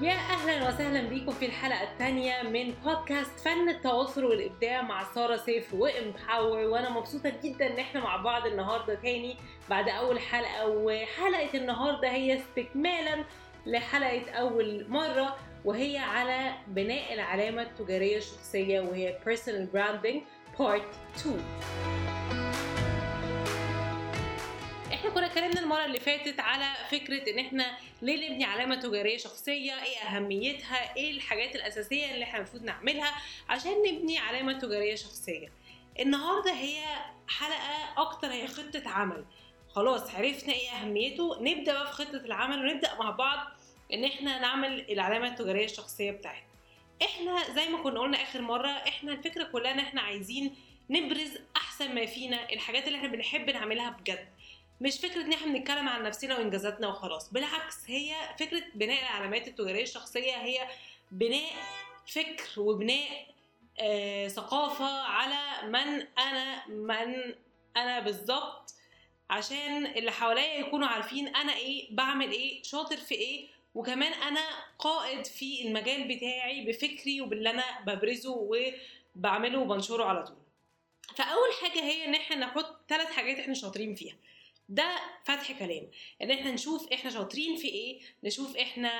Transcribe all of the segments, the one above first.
يا أهلا وسهلا بيكم في الحلقة الثانية من بودكاست فن التواصل والإبداع مع سارة سيف وامباور وأنا مبسوطة جدا إن إحنا مع بعض النهارده تاني بعد أول حلقة. وحلقة النهارده هي استكمالا لحلقة أول مرة وهي على بناء العلامة التجارية الشخصية وهي personal branding part 2 اتكلمنا المرة اللي فاتت على فكرة إن إحنا ليه نبني علامة تجارية شخصية؟ إيه أهميتها؟ إيه الحاجات الأساسية اللي إحنا المفروض نعملها عشان نبني علامة تجارية شخصية؟ النهارده هي حلقة أكتر هي خطة عمل. خلاص عرفنا إيه أهميته. نبدأ بقى في خطة العمل ونبدأ مع بعض إن إحنا نعمل العلامة التجارية الشخصية بتاعتنا. إحنا زي ما كنا قلنا آخر مرة إحنا الفكرة كلها إن إحنا عايزين نبرز أحسن ما فينا الحاجات اللي إحنا بنحب نعملها بجد. مش فكرة إن إحنا بنتكلم عن نفسنا وإنجازاتنا وخلاص بالعكس هي فكرة بناء العلامات التجارية الشخصية هي بناء فكر وبناء آه ثقافة على من أنا من أنا بالظبط عشان اللي حواليا يكونوا عارفين أنا إيه بعمل إيه شاطر في إيه وكمان أنا قائد في المجال بتاعي بفكري وباللي أنا ببرزه وبعمله وبنشره على طول. فأول حاجة هي إن إحنا نحط ثلاث حاجات إحنا شاطرين فيها. ده فتح كلام. إن إحنا نشوف إحنا شاطرين في إيه نشوف إحنا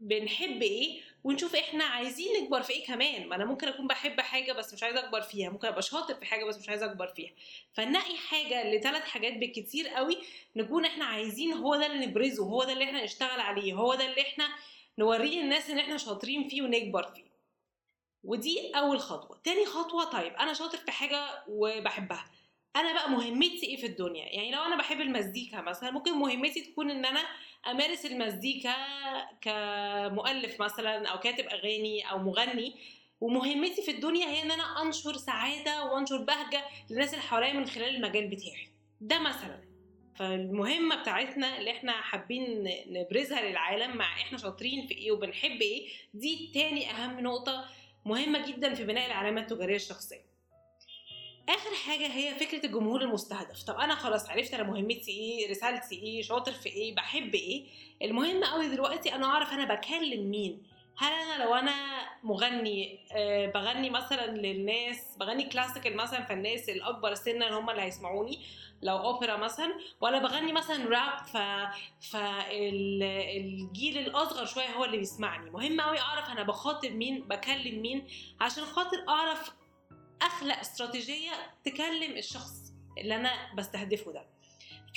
بنحب إيه ونشوف إحنا عايزين نكبر في إيه كمان. ما أنا ممكن أكون بحب حاجة بس مش عايزة أكبر فيها. ممكن أبقى شاطر في حاجة بس مش عايزة أكبر فيها. فنلاقي حاجة لثلاث حاجات بالكتير قوي نكون إحنا عايزين هو ده اللي نبرزه هو ده اللي إحنا نشتغل عليه هو ده اللي إحنا نوريه الناس إن إحنا شاطرين فيه ونكبر فيه. ودي أول خطوة. تاني خطوة طيب أنا شاطر في حاجة وبحبها. أنا بقى مهمتي إيه في الدنيا؟ يعني لو أنا بحب المزيكا مثلا ممكن مهمتي تكون إن أنا أمارس المزيكا كمؤلف مثلا أو كاتب أغاني أو مغني. ومهمتي في الدنيا هي إن أنا أنشر سعادة وأنشر بهجة للناس اللي حواليا من خلال المجال بتاعي. ده مثلا. فالمهمة بتاعتنا اللي إحنا حابين نبرزها للعالم مع إحنا شاطرين في إيه وبنحب إيه دي تاني أهم نقطة مهمة جدا في بناء العلامة التجارية الشخصية. آخر حاجة هي فكرة الجمهور المستهدف. طب أنا خلاص عرفت أنا مهمتي إيه رسالتي إيه شاطر في إيه بحب إيه. المهم قوي دلوقتي أنا أعرف أنا بكلم مين. هل أنا لو أنا مغني أه بغني مثلا للناس بغني كلاسيكال مثلا فالناس الأكبر سنا هم اللي هيسمعوني لو اوبرا مثلا ولا بغني مثلا راب ف فالجيل الأصغر شوية هو اللي بيسمعني. مهم قوي أعرف أنا بخاطب مين بكلم مين عشان خاطر أعرف أخلق استراتيجية تكلم الشخص اللي أنا بستهدفه ده.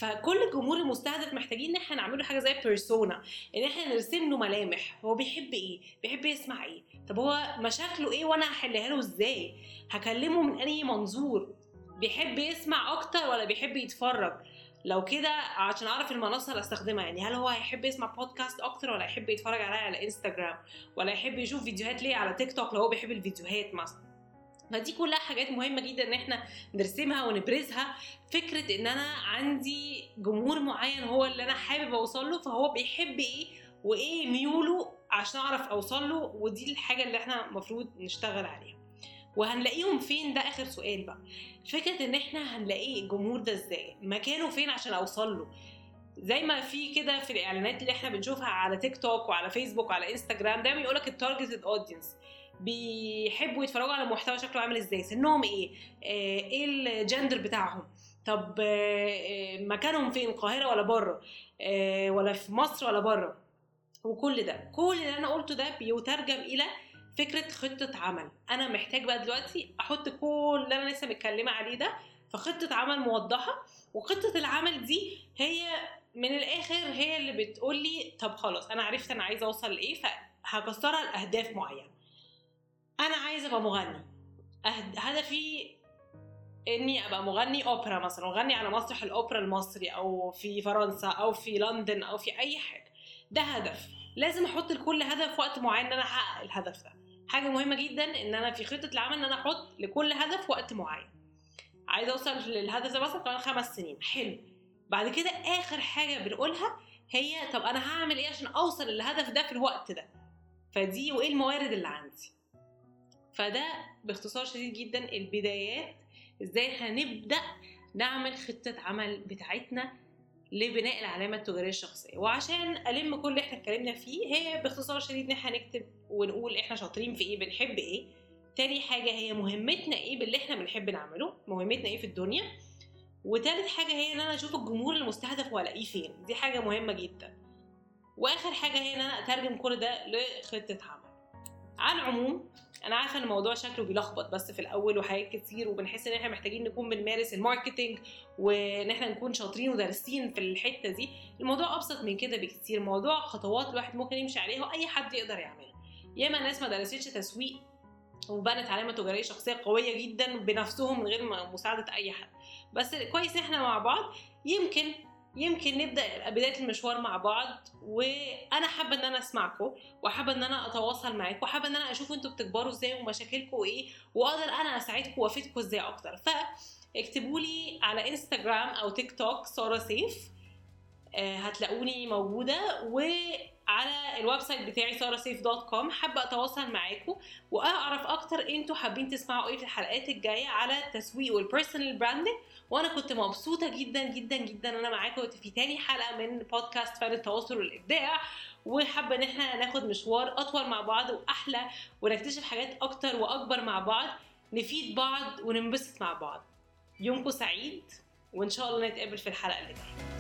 فكل الجمهور المستهدف محتاجين إن إحنا نعمله حاجة زي بيرسونا إن إحنا نرسم له ملامح هو بيحب إيه بيحب يسمع إيه طب هو مشاكله إيه وأنا هحلها له إزاي؟ هكلمه من أنهي منظور؟ بيحب يسمع أكتر ولا بيحب يتفرج؟ لو كده عشان أعرف المنصة اللي أستخدمها يعني هل هو هيحب يسمع بودكاست أكتر ولا يحب يتفرج عليا على انستجرام ولا يحب يشوف فيديوهات ليه على تيك توك لو هو بيحب الفيديوهات مثلا؟ فدي كلها حاجات مهمة جدا إن إحنا نرسمها ونبرزها. فكرة إن أنا عندي جمهور معين هو اللي أنا حابب أوصل له فهو بيحب إيه وإيه ميوله عشان أعرف أوصل له ودي الحاجة اللي إحنا المفروض نشتغل عليها. وهنلاقيهم فين؟ ده آخر سؤال بقى. فكرة إن إحنا هنلاقيه الجمهور ده إزاي؟ مكانه فين عشان أوصل له؟ زي ما في كده في الإعلانات اللي إحنا بنشوفها على تيك توك وعلى فيسبوك وعلى إنستجرام دايما يقول لك ال targeted audience بيحبوا يتفرجوا على محتوى شكله عامل إزاي سنهم إيه؟ آه إيه الجندر بتاعهم؟ طب آه مكانهم فين؟ القاهرة ولا بره؟ آه ولا في مصر ولا بره؟ وكل ده كل اللي أنا قلته ده بيترجم إلى فكرة خطة عمل. أنا محتاج بقى دلوقتي أحط كل اللي أنا لسه متكلمة عليه ده في خطة عمل موضحة وخطة العمل دي هي من الآخر هي اللي بتقول لي طب خلاص أنا عرفت أنا عايزة أوصل لإيه فهكسرها لأهداف معينة. أنا عايزة أبقى مغني. هدفي إني أبقى مغني أوبرا مثلا اغني على مسرح الأوبرا المصري أو في فرنسا أو في لندن أو في أي حاجة. ده هدف. لازم أحط لكل هدف وقت معين إن أنا أحقق الهدف ده. حاجة مهمة جدا إن أنا في خطة العمل إن أنا أحط لكل هدف وقت معين. عايزة أوصل للهدف ده مثلا كمان خمس سنين. حلو. بعد كده آخر حاجة بنقولها هي طب أنا هعمل إيه عشان أوصل للهدف ده في الوقت ده؟ فدي وإيه الموارد اللي عندي؟ فده باختصار شديد جدا البدايات. إزاي هنبدأ نعمل خطة عمل بتاعتنا لبناء العلامة التجارية الشخصية؟ وعشان ألم كل اللي إحنا اتكلمنا فيه هي باختصار شديد إن إحنا نكتب ونقول إحنا شاطرين في إيه بنحب إيه. تاني حاجة هي مهمتنا إيه باللي إحنا بنحب نعمله مهمتنا إيه في الدنيا. وتالت حاجة هي إن أنا أشوف الجمهور المستهدف وألاقيه فين. دي حاجة مهمة جدا. وآخر حاجة هي إن أنا أترجم كل ده لخطة عمل. على العموم أنا عارفة إن الموضوع شكله بيلخبط بس في الأول وحاجات كتير وبنحس إن إحنا محتاجين نكون بنمارس الماركتينج وإن إحنا نكون شاطرين ودارسين في الحتة دي. الموضوع أبسط من كده بكتير. موضوع خطوات الواحد ممكن يمشي عليها وأي حد يقدر يعملها. ياما ناس ما درستش تسويق وبنت علامة تجارية شخصية قوية جدا بنفسهم من غير مساعدة أي حد. بس كويس إحنا مع بعض يمكن يمكن نبدأ بداية المشوار مع بعض وأنا حابة إن أنا أسمعكم وحابة إن أنا أتواصل معاكم وحابة إن أنا أشوف أنتوا بتكبروا إزاي ومشاكلكم إيه وأقدر أنا أساعدكم وأفيدكم إزاي أكتر. فاكتبوا لي على انستغرام أو تيك توك ساره سيف آه، هتلاقوني موجودة وعلى ال website بتاعي ساراسيف dot com حابة أتواصل معاكم وأعرف أكتر أنتوا حابين تسمعوا إيه في الحلقات الجاية على التسويق وال personal branding وأنا كنت مبسوطة جدا جدا جدا أنا معاكم. في تاني حلقة من بودكاست فن التواصل والإبداع. وحابة إن إحنا ناخد مشوار أطول مع بعض وأحلى ونكتشف حاجات أكتر وأكبر مع بعض نفيد بعض وننبسط مع بعض. يومكم سعيد وإن شاء الله نتقابل في الحلقة اللي جاية.